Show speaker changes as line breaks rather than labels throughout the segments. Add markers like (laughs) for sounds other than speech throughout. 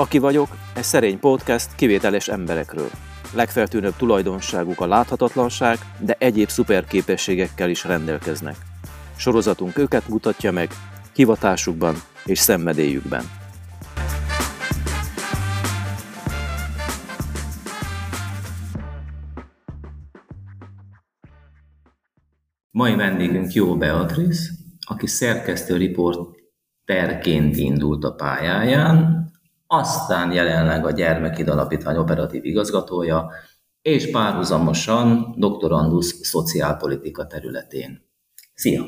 Aki vagyok, egy szerény podcast kivételes emberekről. Legfeltűnőbb tulajdonságuk a láthatatlanság, de egyéb szuperképességekkel is rendelkeznek. Sorozatunk őket mutatja meg, hivatásukban és szenvedélyükben. Mai vendégünk Jó Beatrice, aki szerkesztő riporterként indult a pályáján, aztán jelenleg a Gyermekid Alapítvány operatív igazgatója, és párhuzamosan doktorandusz szociálpolitika területén. Szia!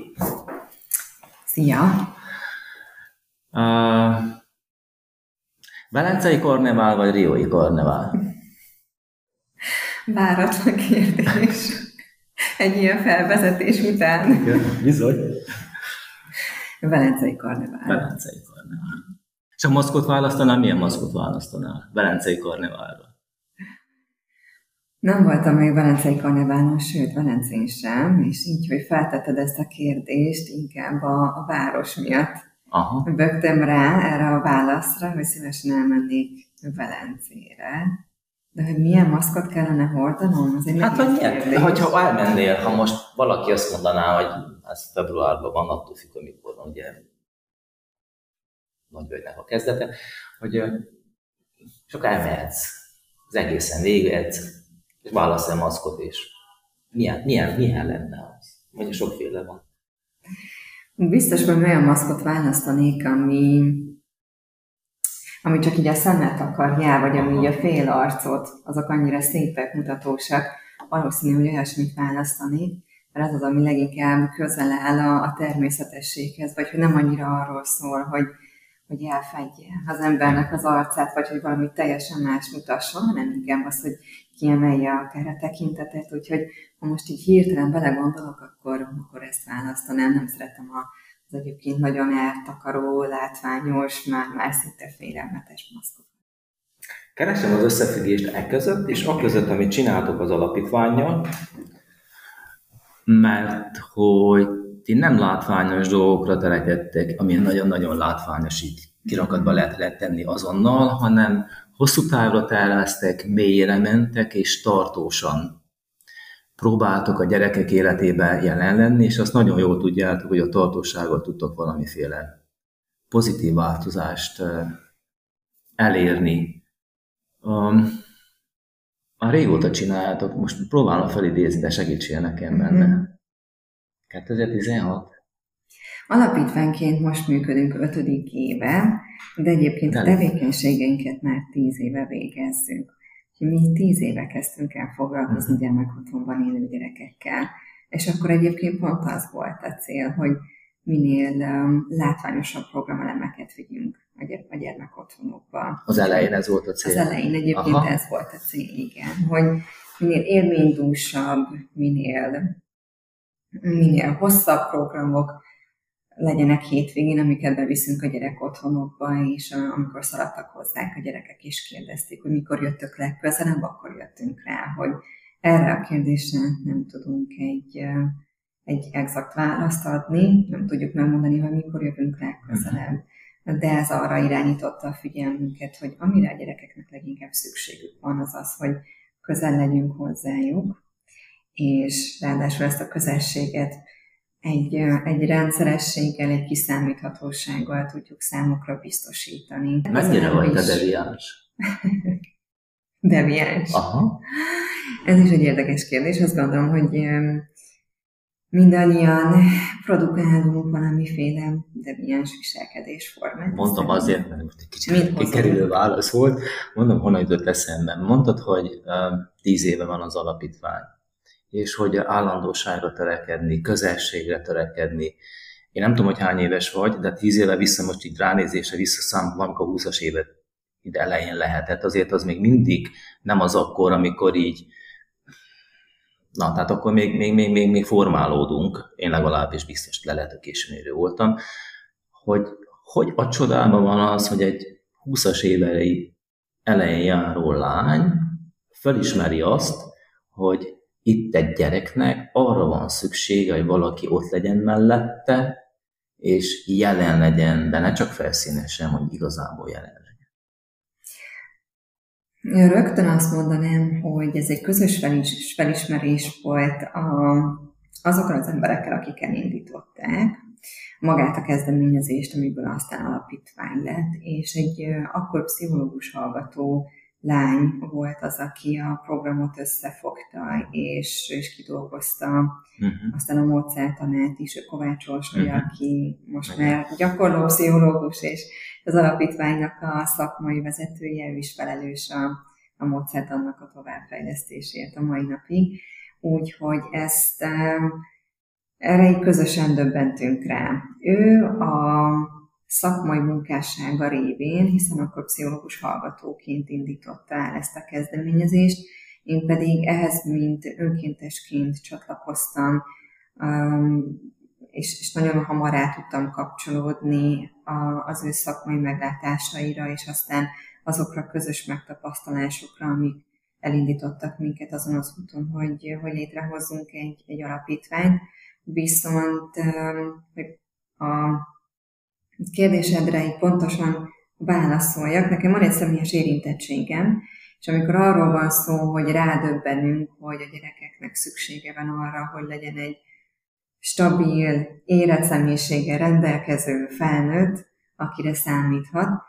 Szia!
Uh, Velencei karnevál vagy Riói karnevál?
Váratlan kérdés. Egy ilyen felvezetés után.
Igen, bizony.
Velencei karnevál.
Velencei karnevál. És a maszkot választanál, milyen maszkot választanál? Velencei karneválra.
Nem voltam még Velencei karneválon, sőt, Velencén sem, és így, hogy feltetted ezt a kérdést, inkább a, a város miatt
Aha.
bögtem rá erre a válaszra, hogy szívesen elmennék Velencére. De hogy milyen maszkot kellene hordanom, az egy
Hát, hogy milyen, hogyha elmennél, ha most valaki azt mondaná, hogy ez februárban van, attól függ, hogy mikor van, ugye nagyvölgynek a kezdete, hogy csak elmehetsz, az egészen véget, és válasz a maszkot, és milyen, milyen, milyen lenne az? Mondja, sokféle van.
Biztos, hogy olyan maszkot választanék, ami, ami csak így a szemet akarja, vagy ami így a fél arcot, azok annyira szépek, mutatósak. Valószínű, hogy olyasmit választanék, mert ez az, ami leginkább közel áll a, a természetességhez, vagy hogy nem annyira arról szól, hogy, hogy elfedje az embernek az arcát, vagy hogy valami teljesen más mutasson, hanem inkább az, hogy kiemelje akár a tekintetet, úgyhogy ha most így hirtelen belegondolok, akkor, akkor ezt választanám. Nem szeretem a, az egyébként nagyon eltakaró, látványos, már, már szinte félelmetes maszkot.
Keresem az összefüggést e között, és a között, amit csináltok az alapítványjal, mert hogy ti nem látványos dolgokra telekedtek, ami nagyon-nagyon látványos így kirakatba lehet, lehet tenni azonnal, hanem hosszú távra terveztek, mélyre mentek, és tartósan próbáltok a gyerekek életében jelen lenni, és azt nagyon jól tudjátok, hogy a tartósággal tudtok valamiféle pozitív változást elérni. Um, a régóta csináljátok, most próbálom felidézni, de segítsél nekem benne.
Mhm.
2016?
Alapítványként most működünk ötödik éve, de egyébként a
Elég.
tevékenységeinket már tíz éve végezzük. Mi tíz éve kezdtünk el foglalkozni
Mhm.
gyermekotthonban élő gyerekekkel. És akkor egyébként pont az volt a cél, hogy minél um, látványosabb programelemeket vigyünk a, gyere- a gyermekotthonokba.
Az elején ez volt a
Az
cél.
elején egyébként
Aha.
ez volt a cél, igen, hogy minél élménydúsabb, minél, minél hosszabb programok legyenek hétvégén, amiket beviszünk a gyerek otthonokba, és amikor szaladtak hozzánk a gyerekek is kérdezték, hogy mikor jöttök legközelebb, akkor jöttünk rá, hogy erre a kérdésre nem tudunk egy, egy exakt választ adni, nem tudjuk megmondani, hogy mikor jövünk legközelebb. De ez arra irányította a figyelmünket, hogy amire a gyerekeknek leginkább szükségük van, az az, hogy közel legyünk hozzájuk, és ráadásul ezt a közelséget egy, egy rendszerességgel, egy kiszámíthatósággal tudjuk számukra biztosítani.
Mennyire vagy te deviáns? (laughs)
Deviáns.
Aha.
Ez is egy érdekes kérdés. Azt gondolom, hogy mindannyian produkálunk valamiféle deviáns viselkedésformát.
Mondtam azért, mert most egy kicsit kikerülő válasz volt. Mondom, honnan jutott eszembe. Mondtad, hogy um, tíz éve van az alapítvány, és hogy állandóságra törekedni, közelségre törekedni. Én nem tudom, hogy hány éves vagy, de tíz éve vissza, most így ránézésre visszaszám, valamikor 20-as évet ide elején lehetett. Azért az még mindig nem az akkor, amikor így Na, tehát akkor még, még, még, még, még formálódunk, én legalábbis biztos le lehet, hogy későn érő voltam, hogy, hogy a csodában van az, hogy egy 20-as évei elején járó lány felismeri azt, hogy itt egy gyereknek arra van szüksége, hogy valaki ott legyen mellette, és jelen legyen, de ne csak felszínesen, hogy igazából jelen legyen.
Rögtön azt mondanám, hogy ez egy közös felis, felismerés volt a, azokkal az emberekkel, akik elindították magát a kezdeményezést, amiből aztán alapítvány lett, és egy akkor pszichológus hallgató lány volt az, aki a programot összefogta, és, és kidolgozta uh-huh. aztán a módszertanát is, Kovács Orsolya, uh-huh. aki most már gyakorló pszichológus, és az alapítványnak a szakmai vezetője, ő is felelős a, a módszertannak a továbbfejlesztésért a mai napig. Úgyhogy ezt erre így közösen döbbentünk rá. Ő a szakmai munkássága révén, hiszen akkor pszichológus hallgatóként indította el ezt a kezdeményezést, én pedig ehhez, mint önkéntesként csatlakoztam, um, és, nagyon hamar rá tudtam kapcsolódni az ő szakmai meglátásaira, és aztán azokra a közös megtapasztalásokra, amik elindítottak minket azon az úton, hogy, hogy létrehozzunk egy, egy alapítványt. Viszont um, a kérdésedre így pontosan válaszoljak. Nekem van egy személyes érintettségem, és amikor arról van szó, hogy rádöbbenünk, hogy a gyerekeknek szüksége van arra, hogy legyen egy stabil, érett személyiséggel rendelkező felnőtt, akire számíthat,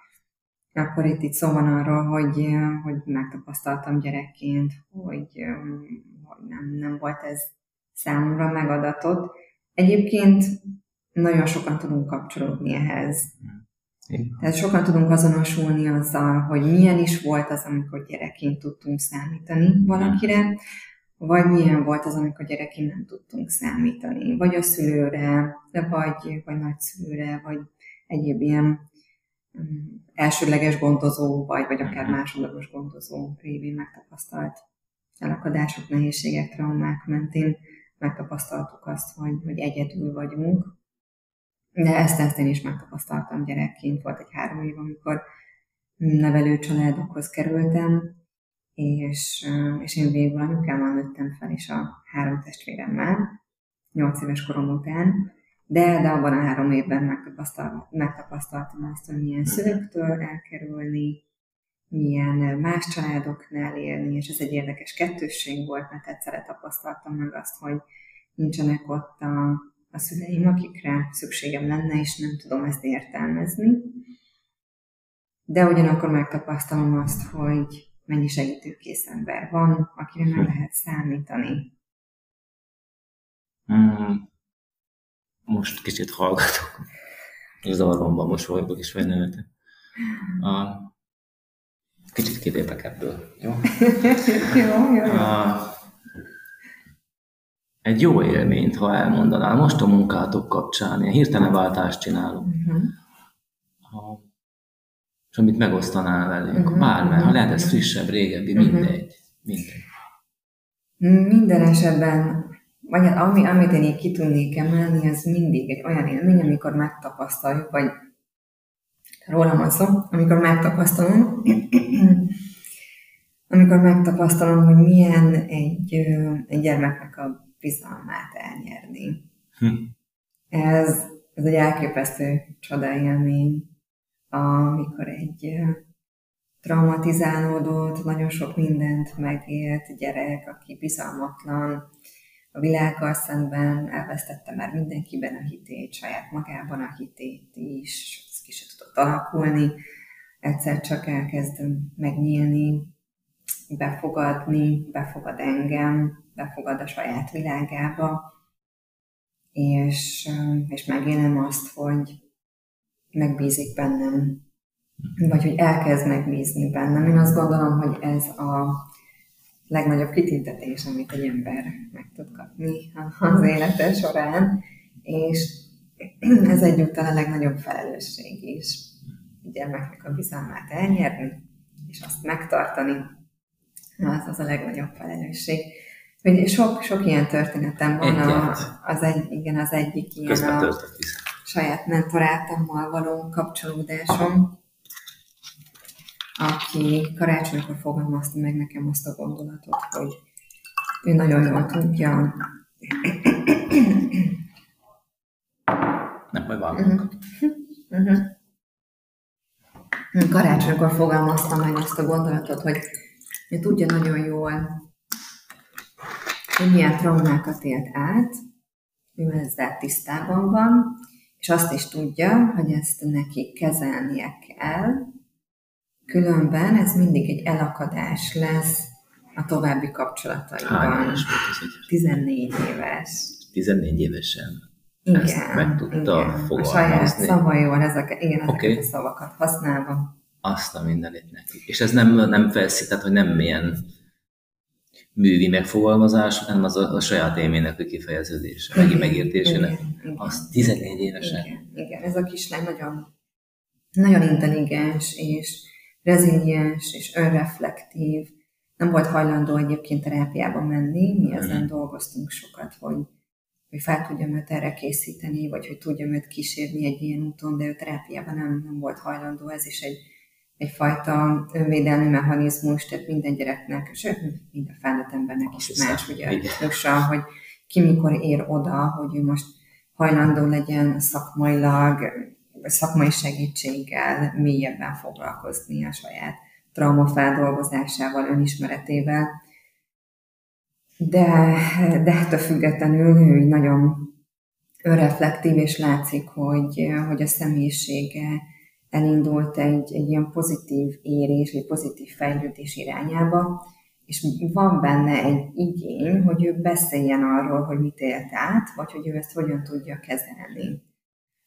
akkor itt, itt szó van arról, hogy, hogy megtapasztaltam gyerekként, hogy, hogy nem, nem volt ez számomra megadatott. Egyébként nagyon sokan tudunk kapcsolódni ehhez. Igen. Tehát sokan tudunk azonosulni azzal, hogy milyen is volt az, amikor gyerekként tudtunk számítani valakire, vagy milyen volt az, amikor gyerekként nem tudtunk számítani, vagy a szülőre, vagy, vagy nagyszülőre, vagy egyéb ilyen um, elsőleges gondozó, vagy, vagy akár másodlagos gondozó révén megtapasztalt elakadások, nehézségek, traumák mentén megtapasztaltuk azt, hogy, hogy egyedül vagyunk, de ezt, ezt én is megtapasztaltam gyerekként. Volt egy három év, amikor nevelő családokhoz kerültem, és, és én végül anyukámmal nőttem fel, és a három testvéremmel, nyolc éves korom után, de, de abban a három évben megtapasztal, megtapasztaltam azt, hogy milyen szülőktől elkerülni, milyen más családoknál élni, és ez egy érdekes kettősség volt, mert egyszerre tapasztaltam meg azt, hogy nincsenek ott a, a szüleim, akikre szükségem lenne, és nem tudom ezt értelmezni. De ugyanakkor megtapasztalom azt, hogy mennyi segítőkész ember van, akire meg lehet számítani.
Hmm. Most kicsit hallgatok. Zavaromban mosolygok és fenyegetek. Uh, kicsit kilépek ebből, (laughs) jó?
jó, jó. jó.
Egy jó élményt, ha elmondanál, most a munkátok kapcsán, ilyen hirtelen váltást csinálunk. Uh-huh. Ha, és amit megosztanál velünk, uh-huh. bármely, ha lehet ez frissebb, régebbi, uh-huh. mindegy. mindegy.
Minden esetben, vagy ami, amit én így ki tudnék emelni, az mindig egy olyan élmény, amikor megtapasztaljuk, vagy rólam van szó, amikor megtapasztalom, amikor megtapasztalom, hogy milyen egy, egy gyermeknek a bizalmát elnyerni. Hm. Ez, ez egy elképesztő csodaélmény, amikor egy traumatizálódott, nagyon sok mindent megélt gyerek, aki bizalmatlan, a világgal szemben elvesztette már mindenkiben a hitét, saját magában a hitét is, ez ki se tudott alakulni, egyszer csak elkezd megnyílni, befogadni, befogad engem, befogad a saját világába, és, és megélem azt, hogy megbízik bennem, vagy hogy elkezd megbízni bennem. Én azt gondolom, hogy ez a legnagyobb kitüntetés, amit egy ember meg tud kapni az élete során, és ez egyúttal a legnagyobb felelősség is. Gyermeknek a bizalmát elnyerni, és azt megtartani, az, az a legnagyobb felelősség. Hogy sok, sok ilyen történetem van, a, az, egy, igen, az egyik ilyen a saját mentorátommal való kapcsolódásom, aki karácsonykor fogalmazta meg nekem azt a gondolatot, hogy ő nagyon jól tudja.
Nem, majd vágunk.
Uh-huh. Uh-huh. Karácsonykor fogalmaztam meg azt a gondolatot, hogy ő tudja nagyon jól, hogy milyen traumákat élt át, ő ezzel tisztában van, és azt is tudja, hogy ezt neki kezelnie kell, különben ez mindig egy elakadás lesz a további kapcsolataiban.
Hány éves volt ez? Egy
14 éves.
14 évesen
Igen,
ezt meg tudta
igen. A saját szavaival ezeket, igen, ezeket
Oké.
a szavakat használva.
Azt a mindenit neki. És ez nem, nem felszít, tehát hogy nem milyen művi megfogalmazás, hanem az a, a saját élménynek a kifejeződése, meg megértésének.
igen, igen.
Az 14 évesen.
Igen, igen, ez a kislány nagyon, nagyon intelligens, és reziliens, és önreflektív. Nem volt hajlandó egyébként terápiába menni, mi ezen
Mhm.
dolgoztunk sokat, hogy, hogy fel tudjam őt erre készíteni, vagy hogy tudjam őt kísérni egy ilyen úton, de ő terápiában nem, nem volt hajlandó. Ez is egy, egyfajta önvédelmi mechanizmus, tehát minden gyereknek, sőt, minden felnőtt embernek is
hiszem,
más, ugye, ritmusa, hogy ki mikor ér oda, hogy ő most hajlandó legyen szakmailag, szakmai segítséggel mélyebben foglalkozni a saját traumafeldolgozásával, önismeretével. De, de hát a függetlenül ő nagyon önreflektív, és látszik, hogy, hogy a személyisége elindult egy, egy ilyen pozitív érés, egy pozitív fejlődés irányába, és van benne egy igény, hogy ő beszéljen arról, hogy mit élt át, vagy hogy ő ezt hogyan tudja kezelni.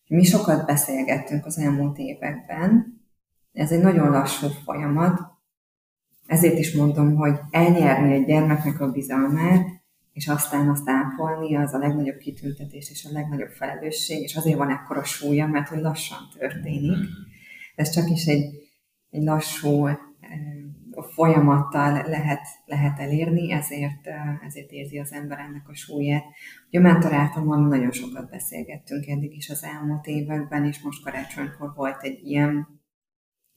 Mi sokat beszélgettünk az elmúlt években, ez egy nagyon lassú folyamat, ezért is mondom, hogy elnyerni egy gyermeknek a bizalmát, és aztán azt ápolni, az a legnagyobb kitüntetés és a legnagyobb felelősség, és azért van ekkora súlya, mert hogy lassan történik. Ez csak is egy, egy lassú folyamattal lehet, lehet elérni, ezért, ezért érzi az ember ennek a súlyát. A mentorátommal nagyon sokat beszélgettünk eddig is az elmúlt években, és most karácsonykor volt egy ilyen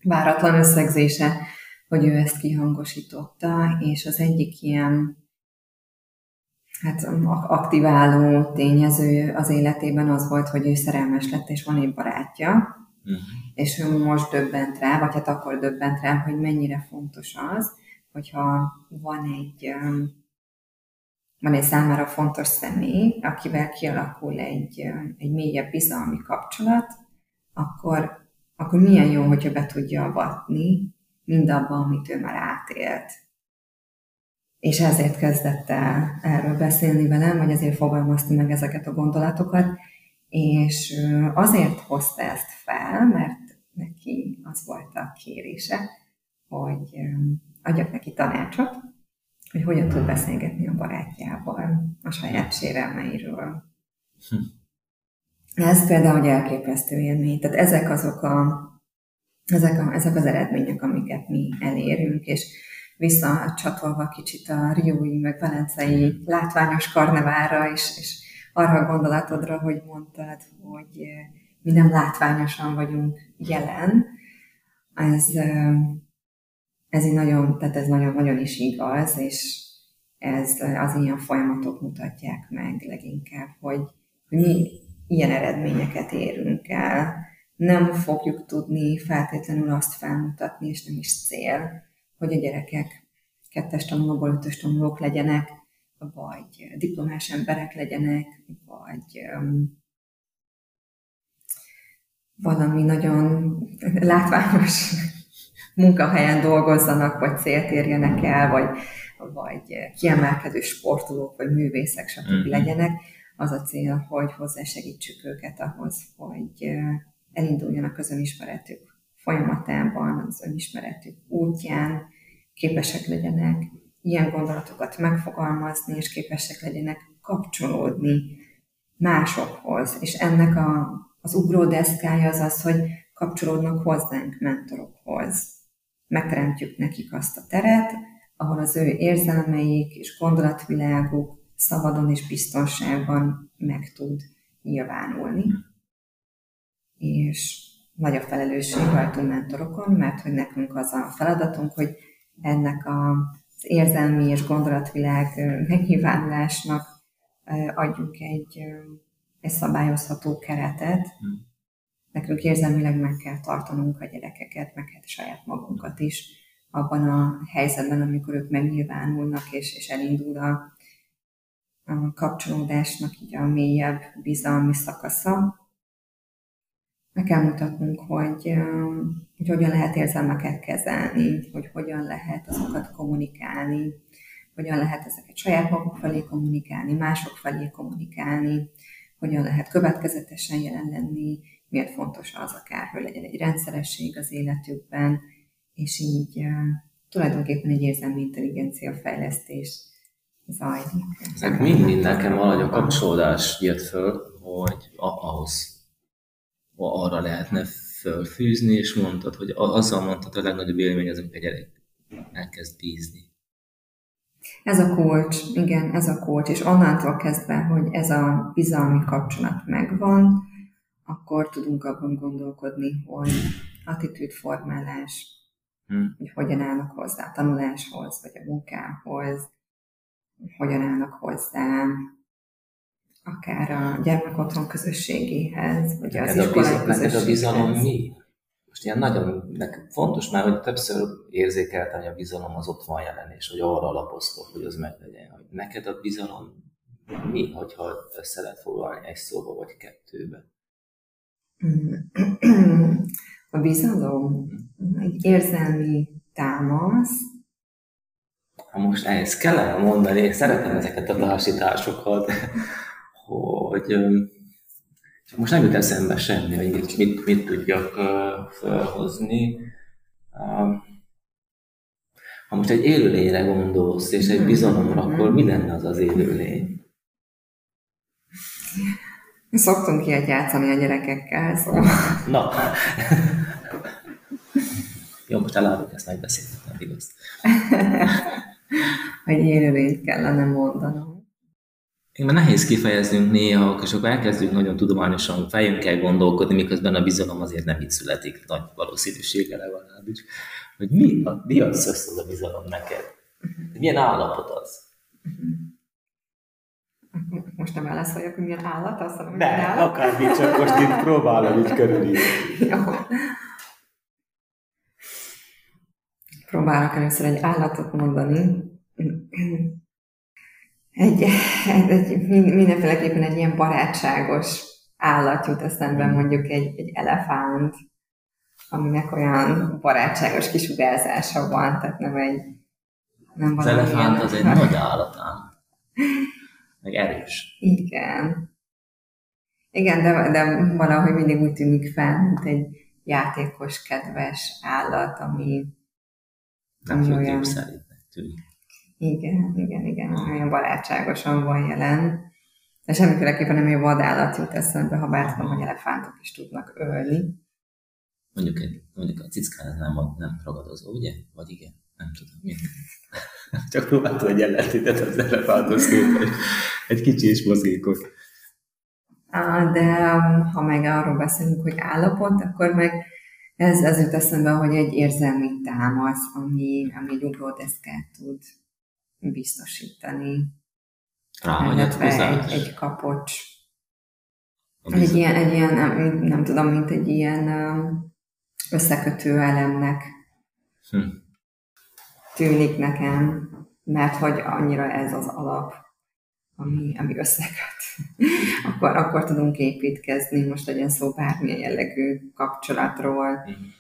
váratlan összegzése, hogy ő ezt kihangosította, és az egyik ilyen hát aktiváló tényező az életében az volt, hogy ő szerelmes lett, és van egy barátja,
Mhm.
és ő most döbbent rá, vagy hát akkor döbbent rá, hogy mennyire fontos az, hogyha van egy, öm, van egy számára fontos személy, akivel kialakul egy, öm, egy mélyebb bizalmi kapcsolat, akkor, akkor milyen jó, hogyha be tudja avatni mindabba, amit ő már átélt. És ezért kezdett el erről beszélni velem, vagy ezért fogalmazta meg ezeket a gondolatokat, és azért hozta ezt fel, mert neki az volt a kérése, hogy adjak neki tanácsot, hogy hogyan tud beszélgetni a barátjával a saját sérelmeiről.
Hm.
Ez például egy elképesztő élmény. Tehát ezek azok, a, ezek, a, ezek az eredmények, amiket mi elérünk, és visszacsatolva kicsit a riói, meg velencei látványos karnevára, és, és arra a gondolatodra, hogy mondtad, hogy eh, mi nem látványosan vagyunk jelen, ez, eh, ez így nagyon, tehát ez nagyon, nagyon is igaz, és ez eh, az ilyen folyamatok mutatják meg leginkább, hogy, hogy mi ilyen eredményeket érünk el. Nem fogjuk tudni feltétlenül azt felmutatni, és nem is cél, hogy a gyerekek kettes tanulóból ötös tanulók legyenek, vagy diplomás emberek legyenek, vagy valami nagyon látványos munkahelyen dolgozzanak, vagy célt érjenek el, vagy, vagy kiemelkedő sportolók, vagy művészek, stb.
Mhm.
legyenek. Az a cél, hogy hozzásegítsük őket ahhoz, hogy elinduljanak az önismeretük folyamatában, az önismeretük útján, képesek legyenek ilyen gondolatokat megfogalmazni, és képesek legyenek kapcsolódni másokhoz. És ennek a, az ugródeszkája az az, hogy kapcsolódnak hozzánk mentorokhoz. Megteremtjük nekik azt a teret, ahol az ő érzelmeik és gondolatviláguk szabadon és biztonságban meg tud nyilvánulni. És nagy a felelősség rajtunk mentorokon, mert hogy nekünk az a feladatunk, hogy ennek a, érzelmi és gondolatvilág megnyilvánulásnak ö, adjunk egy, egy szabályozható keretet. Nekünk érzelmileg meg kell tartanunk a gyerekeket, meg hát saját magunkat is, abban a helyzetben, amikor ők megnyilvánulnak, és, és elindul a, a kapcsolódásnak így a mélyebb bizalmi szakasza. Meg kell mutatnunk, hogy, hogy hogyan lehet érzelmeket kezelni, hogy hogyan lehet azokat kommunikálni, hogyan lehet ezeket saját maguk felé kommunikálni, mások felé kommunikálni, hogyan lehet következetesen jelen lenni, miért fontos az akár, hogy legyen egy rendszeresség az életükben, és így uh, tulajdonképpen egy érzelmi intelligencia fejlesztés zajlik.
Ezek mind nekem valahogy a kapcsolódás jött föl, hogy ahhoz arra lehetne fölfűzni, és mondtad, hogy azzal mondtad, a legnagyobb élmény az, amikor egy elkezd bízni.
Ez a kulcs, igen, ez a kulcs, és onnantól kezdve, hogy ez a bizalmi kapcsolat megvan, akkor tudunk abban gondolkodni, hogy attitűdformálás, hmm. hogy hogyan állnak hozzá a tanuláshoz, vagy a munkához, hogyan állnak hozzá akár a gyermekotthon közösségéhez, vagy az iskolai közösséghez.
a bizalom mi? Most ilyen nagyon nekem fontos már, hogy többször érzékeltem, hogy a bizalom az ott van jelen, és hogy arra alapoztok, hogy az meglegyen. Hogy neked a bizalom mi, hogyha össze lehet foglalni egy szóba vagy kettőbe? (clears throat)
A bizalom egy érzelmi támasz.
Ha most ehhez kellene mondani, szeretem ezeket a társításokat, hogy most nem jut eszembe semmi, hogy mit, mit, mit tudjak felhozni. Ha most egy élőlényre gondolsz, és egy bizalomra, akkor mi lenne az az élőlény?
Szoktunk ilyet játszani a gyerekekkel, szóval...
Na. Jó, most eláruljuk, ezt megbeszéltük, nem igaz. (laughs)
hogy élőlényt kellene mondanom.
Én már nehéz kifejeznünk néha, és akkor elkezdünk nagyon tudományosan fejünkkel gondolkodni, miközben a bizalom azért nem itt születik, nagy valószínűséggel legalábbis, hogy mi, a, mi az az a bizalom neked? Milyen állapot az?
Most nem válaszoljak, hogy milyen állat, azt
mondom, hogy Ne, akármi, csak most itt próbálom így körülírni. Jó.
Próbálok először egy állatot mondani egy, egy, mindenféleképpen egy ilyen barátságos állat jut eszembe, mm. mondjuk egy, egy elefánt, aminek olyan barátságos kisugárzása van, tehát nem egy...
Nem az elefánt ilyen... az egy nagy (laughs) állat meg erős.
Igen. Igen, de, de valahogy mindig úgy tűnik fel, mint egy játékos, kedves állat, ami...
Nem ami olyan... tűnik.
Igen, igen, igen, olyan barátságosan van jelen. De semmiféleképpen nem egy vadállat jut eszembe, ha bár tudom, hogy elefántok is tudnak ölni.
Mondjuk, egy, mondjuk a cickán nem, nem ragadozó, ugye? Vagy igen? Nem tudom. Mi? (laughs) Csak próbáltam egy ellentétet az elefánthoz képest. Egy kicsi és mozgékos.
De um, ha meg arról beszélünk, hogy állapot, akkor meg ez, ez jut eszembe, hogy egy érzelmi támasz, ami, ami egy ugródeszkát tud biztosítani. Egy, egy kapocs. Egy ilyen, egy ilyen nem, nem tudom, mint egy ilyen összekötő elemnek hm. tűnik nekem, mert hogy annyira ez az alap, ami, ami összeköt. (laughs) akkor, akkor tudunk építkezni, most legyen szó bármilyen jellegű kapcsolatról, hm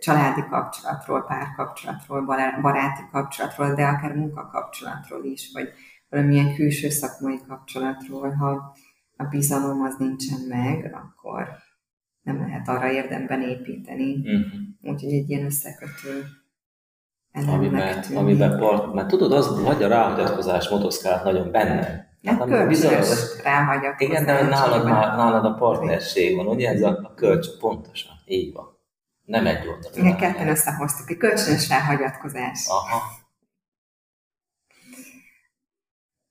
családi kapcsolatról, párkapcsolatról, baráti kapcsolatról, de akár munkakapcsolatról is, vagy valamilyen külső szakmai kapcsolatról, ha a bizalom az nincsen meg, akkor nem lehet arra érdemben építeni. Uh-huh. Úgyhogy egy ilyen összekötő
amiben, amiben part, mert tudod, az vagy a ráhagyatkozás motoszkált nagyon benne.
Hát a bizonyos ráhagyatkozás.
Igen, de nálad, már, nálad a partnerség van, ugye ez a, a kölcs, pontosan, így van. Nem egy oldalú.
Igen, ketten összehoztuk, egy kölcsönös ráhagyatkozás.
Aha.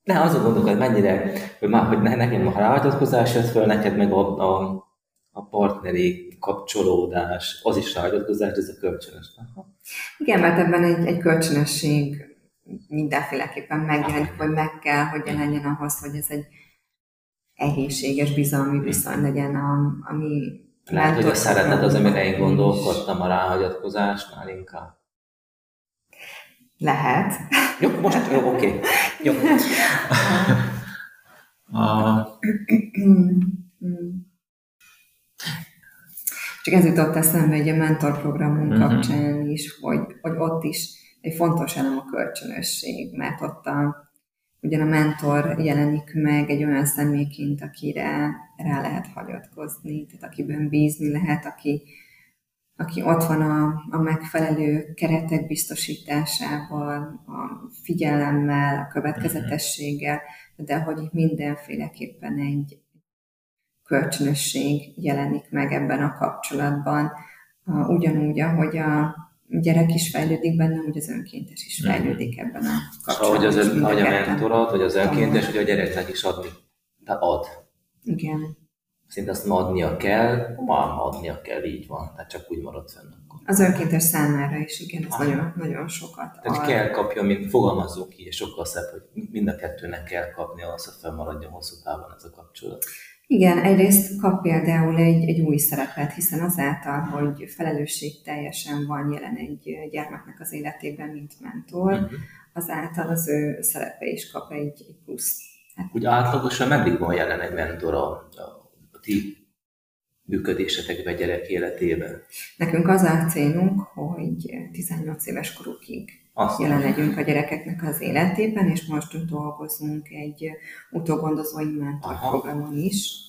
Ne, azon gondolok, hogy mennyire, hogy, már, hogy nekem a ráhagyatkozás jött föl, neked meg a, a, a partneri kapcsolódás, az is ráhagyatkozás, ez a kölcsönös. Aha.
Igen, mert ebben egy, egy kölcsönösség mindenféleképpen megjelenik, vagy meg kell, hogy jelenjen ahhoz, hogy ez egy egészséges, bizalmi viszony legyen, ami
lehet, hogy a szeretet az, amire én gondolkodtam a ráhagyatkozásnál inkább.
Lehet.
Jó, most, jó, oké. Okay. Jó.
a... (clears throat) Csak ez jutott eszembe egy a mentorprogramunk uh-huh. kapcsán is, hogy, hogy ott is egy fontos elem a kölcsönösség, mert ott a, ugyan a mentor jelenik meg egy olyan személyként, akire rá lehet hagyatkozni, tehát akiben bízni lehet, aki, aki ott van a, a megfelelő keretek biztosításával, a figyelemmel, a következetességgel, de hogy mindenféleképpen egy kölcsönösség jelenik meg ebben a kapcsolatban, ugyanúgy, ahogy a gyerek is fejlődik benne, úgy az önkéntes is mhm. fejlődik ebben a kapcsolatban.
Ahogy, az, ahogy a mentorod, vagy az önkéntes, hogy a gyereknek is adni, de ad.
Igen
szinte azt adnia kell, ma adnia kell, így van, tehát csak úgy marad fenn. Akkor.
Az önkéntes számára is, igen, ez nagyon, nagyon sokat
Tehát ad. kell kapja, mint fogalmazzuk ki, és sokkal szebb, hogy mind a kettőnek kell kapni ahhoz, hogy fennmaradjon hosszú távon ez a kapcsolat.
Igen, egyrészt kap például egy, egy új szerepet, hiszen azáltal, hogy felelősség teljesen van jelen egy gyermeknek az életében, mint mentor, uh-huh. azáltal az ő szerepe is kap egy, egy plusz.
Hát, Úgy átlagosan meddig van jelen egy mentor a, a ti működésetekbe gyerek életében?
Nekünk az a célunk, hogy 18 éves korukig Azt jelen legyünk a gyerekeknek az életében, és most dolgozunk egy utógondozói mentorprogramon is.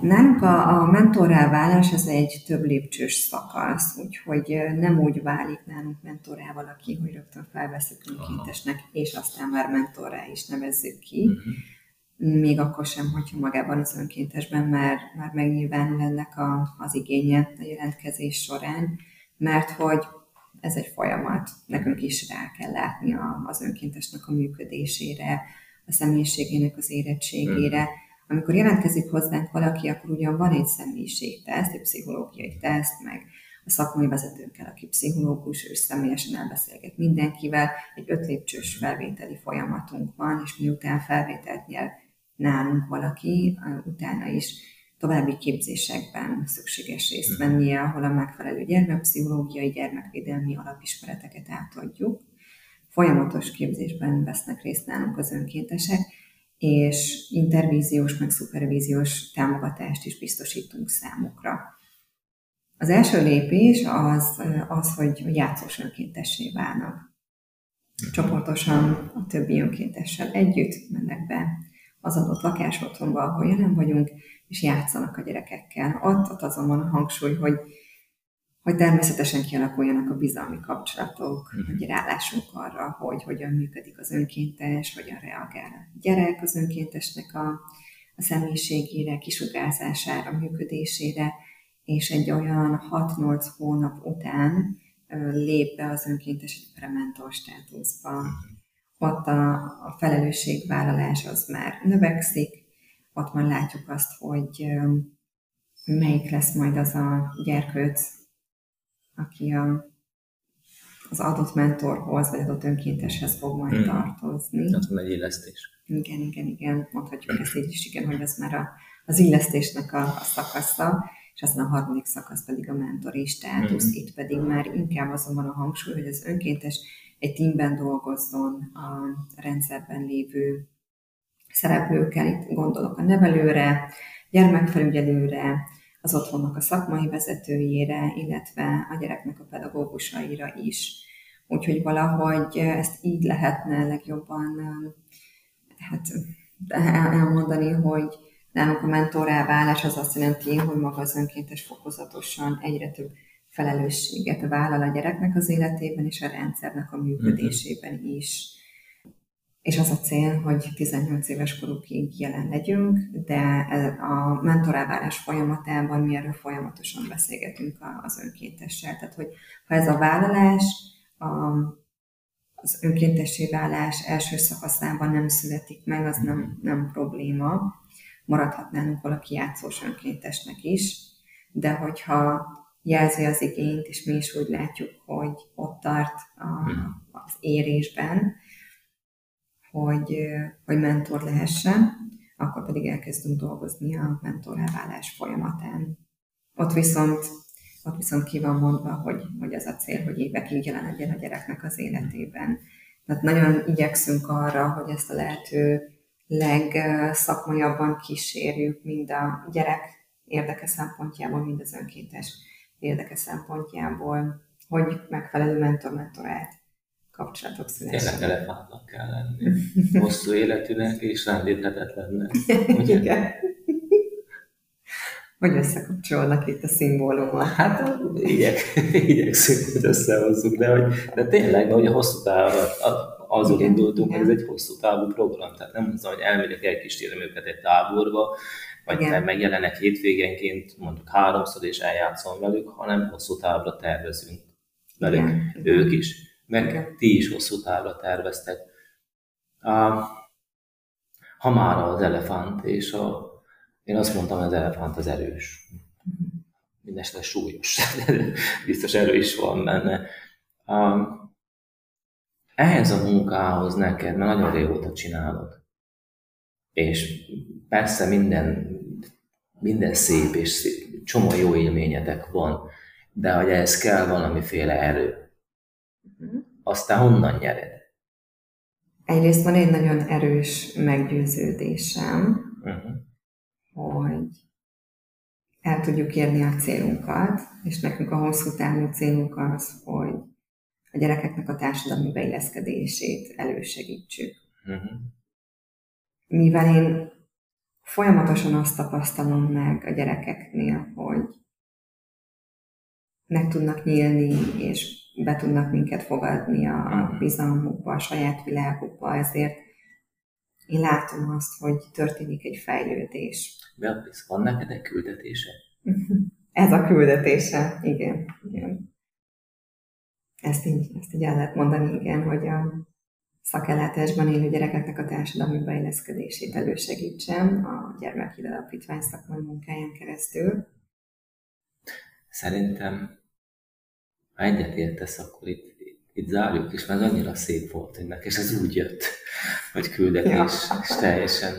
Nálunk a, a mentorrá válás az egy több lépcsős szakasz, úgyhogy nem úgy válik nálunk mentorrá valaki, hogy rögtön felveszünk önkéntesnek, és aztán már mentorrá is nevezzük ki, uh-huh még akkor sem, hogyha magában az önkéntesben már, már megnyilvánul ennek a, az igénye a jelentkezés során, mert hogy ez egy folyamat, nekünk is rá kell látni a, az önkéntesnek a működésére, a személyiségének az érettségére. Hmm. Amikor jelentkezik hozzánk valaki, akkor ugyan van egy személyiségteszt, egy pszichológiai teszt, meg a szakmai vezetőnkkel, aki pszichológus, ő személyesen elbeszélget mindenkivel, egy öt lépcsős felvételi folyamatunk van, és miután felvételt nyer nálunk valaki, utána is további képzésekben szükséges részt mhm. vennie, ahol a megfelelő gyermekpszichológiai, gyermekvédelmi alapismereteket átadjuk. Folyamatos képzésben vesznek részt nálunk az önkéntesek, és intervíziós, meg szupervíziós támogatást is biztosítunk számukra. Az első lépés az, az hogy játszós önkéntessé válnak. Csoportosan a többi önkéntessel együtt mennek be az adott lakásotthonba, ahol jelen vagyunk, és játszanak a gyerekekkel. Ott, ott azon van a hangsúly, hogy, hogy természetesen kialakuljanak a bizalmi kapcsolatok, mm. hogy rálásunk arra, hogy hogyan működik az önkéntes, hogyan reagál a gyerek az önkéntesnek a, a személyiségére, kisugárzására, működésére, és egy olyan 6-8 hónap után lép be az önkéntes egy prementor státuszba. Mm ott a, a felelősségvállalás az már növekszik, ott már látjuk azt, hogy melyik lesz majd az a gyerkőc, aki a, az adott mentorhoz, vagy adott önkénteshez fog majd hmm. tartozni.
Tehát van egy illesztés.
Igen, igen, igen, mondhatjuk ezt így is, igen, hogy ez már a, az illesztésnek a, a szakasza, és aztán a harmadik szakasz pedig a mentori státusz, hmm. itt pedig már inkább azon van a hangsúly, hogy az önkéntes egy teamben dolgozzon a rendszerben lévő szereplőkkel. Itt gondolok a nevelőre, gyermekfelügyelőre, az otthonnak a szakmai vezetőjére, illetve a gyereknek a pedagógusaira is. Úgyhogy valahogy ezt így lehetne legjobban hát, elmondani, hogy nálunk a mentorrá válás az azt jelenti, hogy maga az önkéntes fokozatosan egyre több felelősséget vállal a gyereknek az életében és a rendszernek a működésében is. És az a cél, hogy 18 éves korukig jelen legyünk, de a mentoráválás folyamatában mi erről folyamatosan beszélgetünk az önkéntessel. Tehát, hogy ha ez a vállalás, a, az önkéntessé válás első szakaszában nem születik meg, az nem, nem probléma. Maradhatnánk valaki játszós önkéntesnek is, de hogyha jelzi az igényt, és mi is úgy látjuk, hogy ott tart a, hmm. az érésben, hogy, hogy mentor lehessen, akkor pedig elkezdünk dolgozni a mentoráválás folyamatán. Ott viszont ott viszont ki van mondva, hogy, hogy az a cél, hogy évekig jelen legyen a gyereknek az életében. Tehát nagyon igyekszünk arra, hogy ezt a lehető legszakmaiabban kísérjük, mind a gyerek érdeke szempontjából, mind az önkéntes érdeke szempontjából, hogy megfelelő mentor-mentorát kapcsolatok szülessenek.
Tényleg elefántnak kell lenni. (laughs) Hosszú életűnek és rendíthetetlennek. (laughs)
Igen. Hogy összekapcsolnak itt a szimbólumot?
Hát igyek, (laughs) igyekszünk, hogy összehozzuk, de, hogy, de tényleg, hogy a hosszú távra, azon igen, indultunk, hogy ez egy hosszú távú program, tehát nem az, hogy elmegyek, elkísérem őket egy táborba, vagy igen. megjelenek hétvégenként mondjuk háromszor és eljátszom velük, hanem hosszú távra tervezünk velük, igen, ők is, igen. ti is hosszú távra terveztek. Ha már az elefánt és a én azt mondtam, hogy az elefánt az erős. Mindenesetre súlyos. (laughs) Biztos erő is van benne. Ehhez a munkához neked, mert nagyon régóta csinálod. És persze minden, minden szép és szép, csomó jó élményetek van, de hogy ehhez kell valamiféle erő. Aztán honnan nyered?
Egyrészt van egy nagyon erős meggyőződésem, uh-huh hogy el tudjuk érni a célunkat, és nekünk a hosszú távú célunk az, hogy a gyerekeknek a társadalmi beilleszkedését elősegítsük. Uh-huh. Mivel én folyamatosan azt tapasztalom meg a gyerekeknél, hogy meg tudnak nyílni, és be tudnak minket fogadni a uh-huh. bizalmukba, a saját világukba, ezért én látom azt, hogy történik egy fejlődés.
Beatrice, van neked egy küldetése? (laughs)
Ez a küldetése, igen. igen. Ezt így, ezt így el lehet mondani, igen, hogy a szakellátásban élő gyerekeknek a társadalmi beilleszkedését elősegítsem a Gyermekhíd Alapítvány szakmai munkáján keresztül.
Szerintem, ha egyetértesz, akkor itt itt zárjuk is, mert annyira szép volt ennek, és ez úgy jött, hogy küldetés, ja. és teljesen.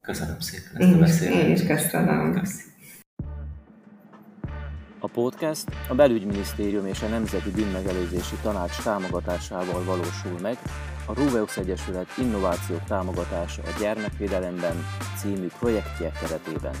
Köszönöm szépen ezt a beszélgetést.
Én is köszönöm. Köszönöm.
A podcast a Belügyminisztérium és a Nemzeti Bűnmegelőzési Tanács támogatásával valósul meg, a Ruveux Egyesület Innovációk támogatása a gyermekvédelemben című projektje keretében.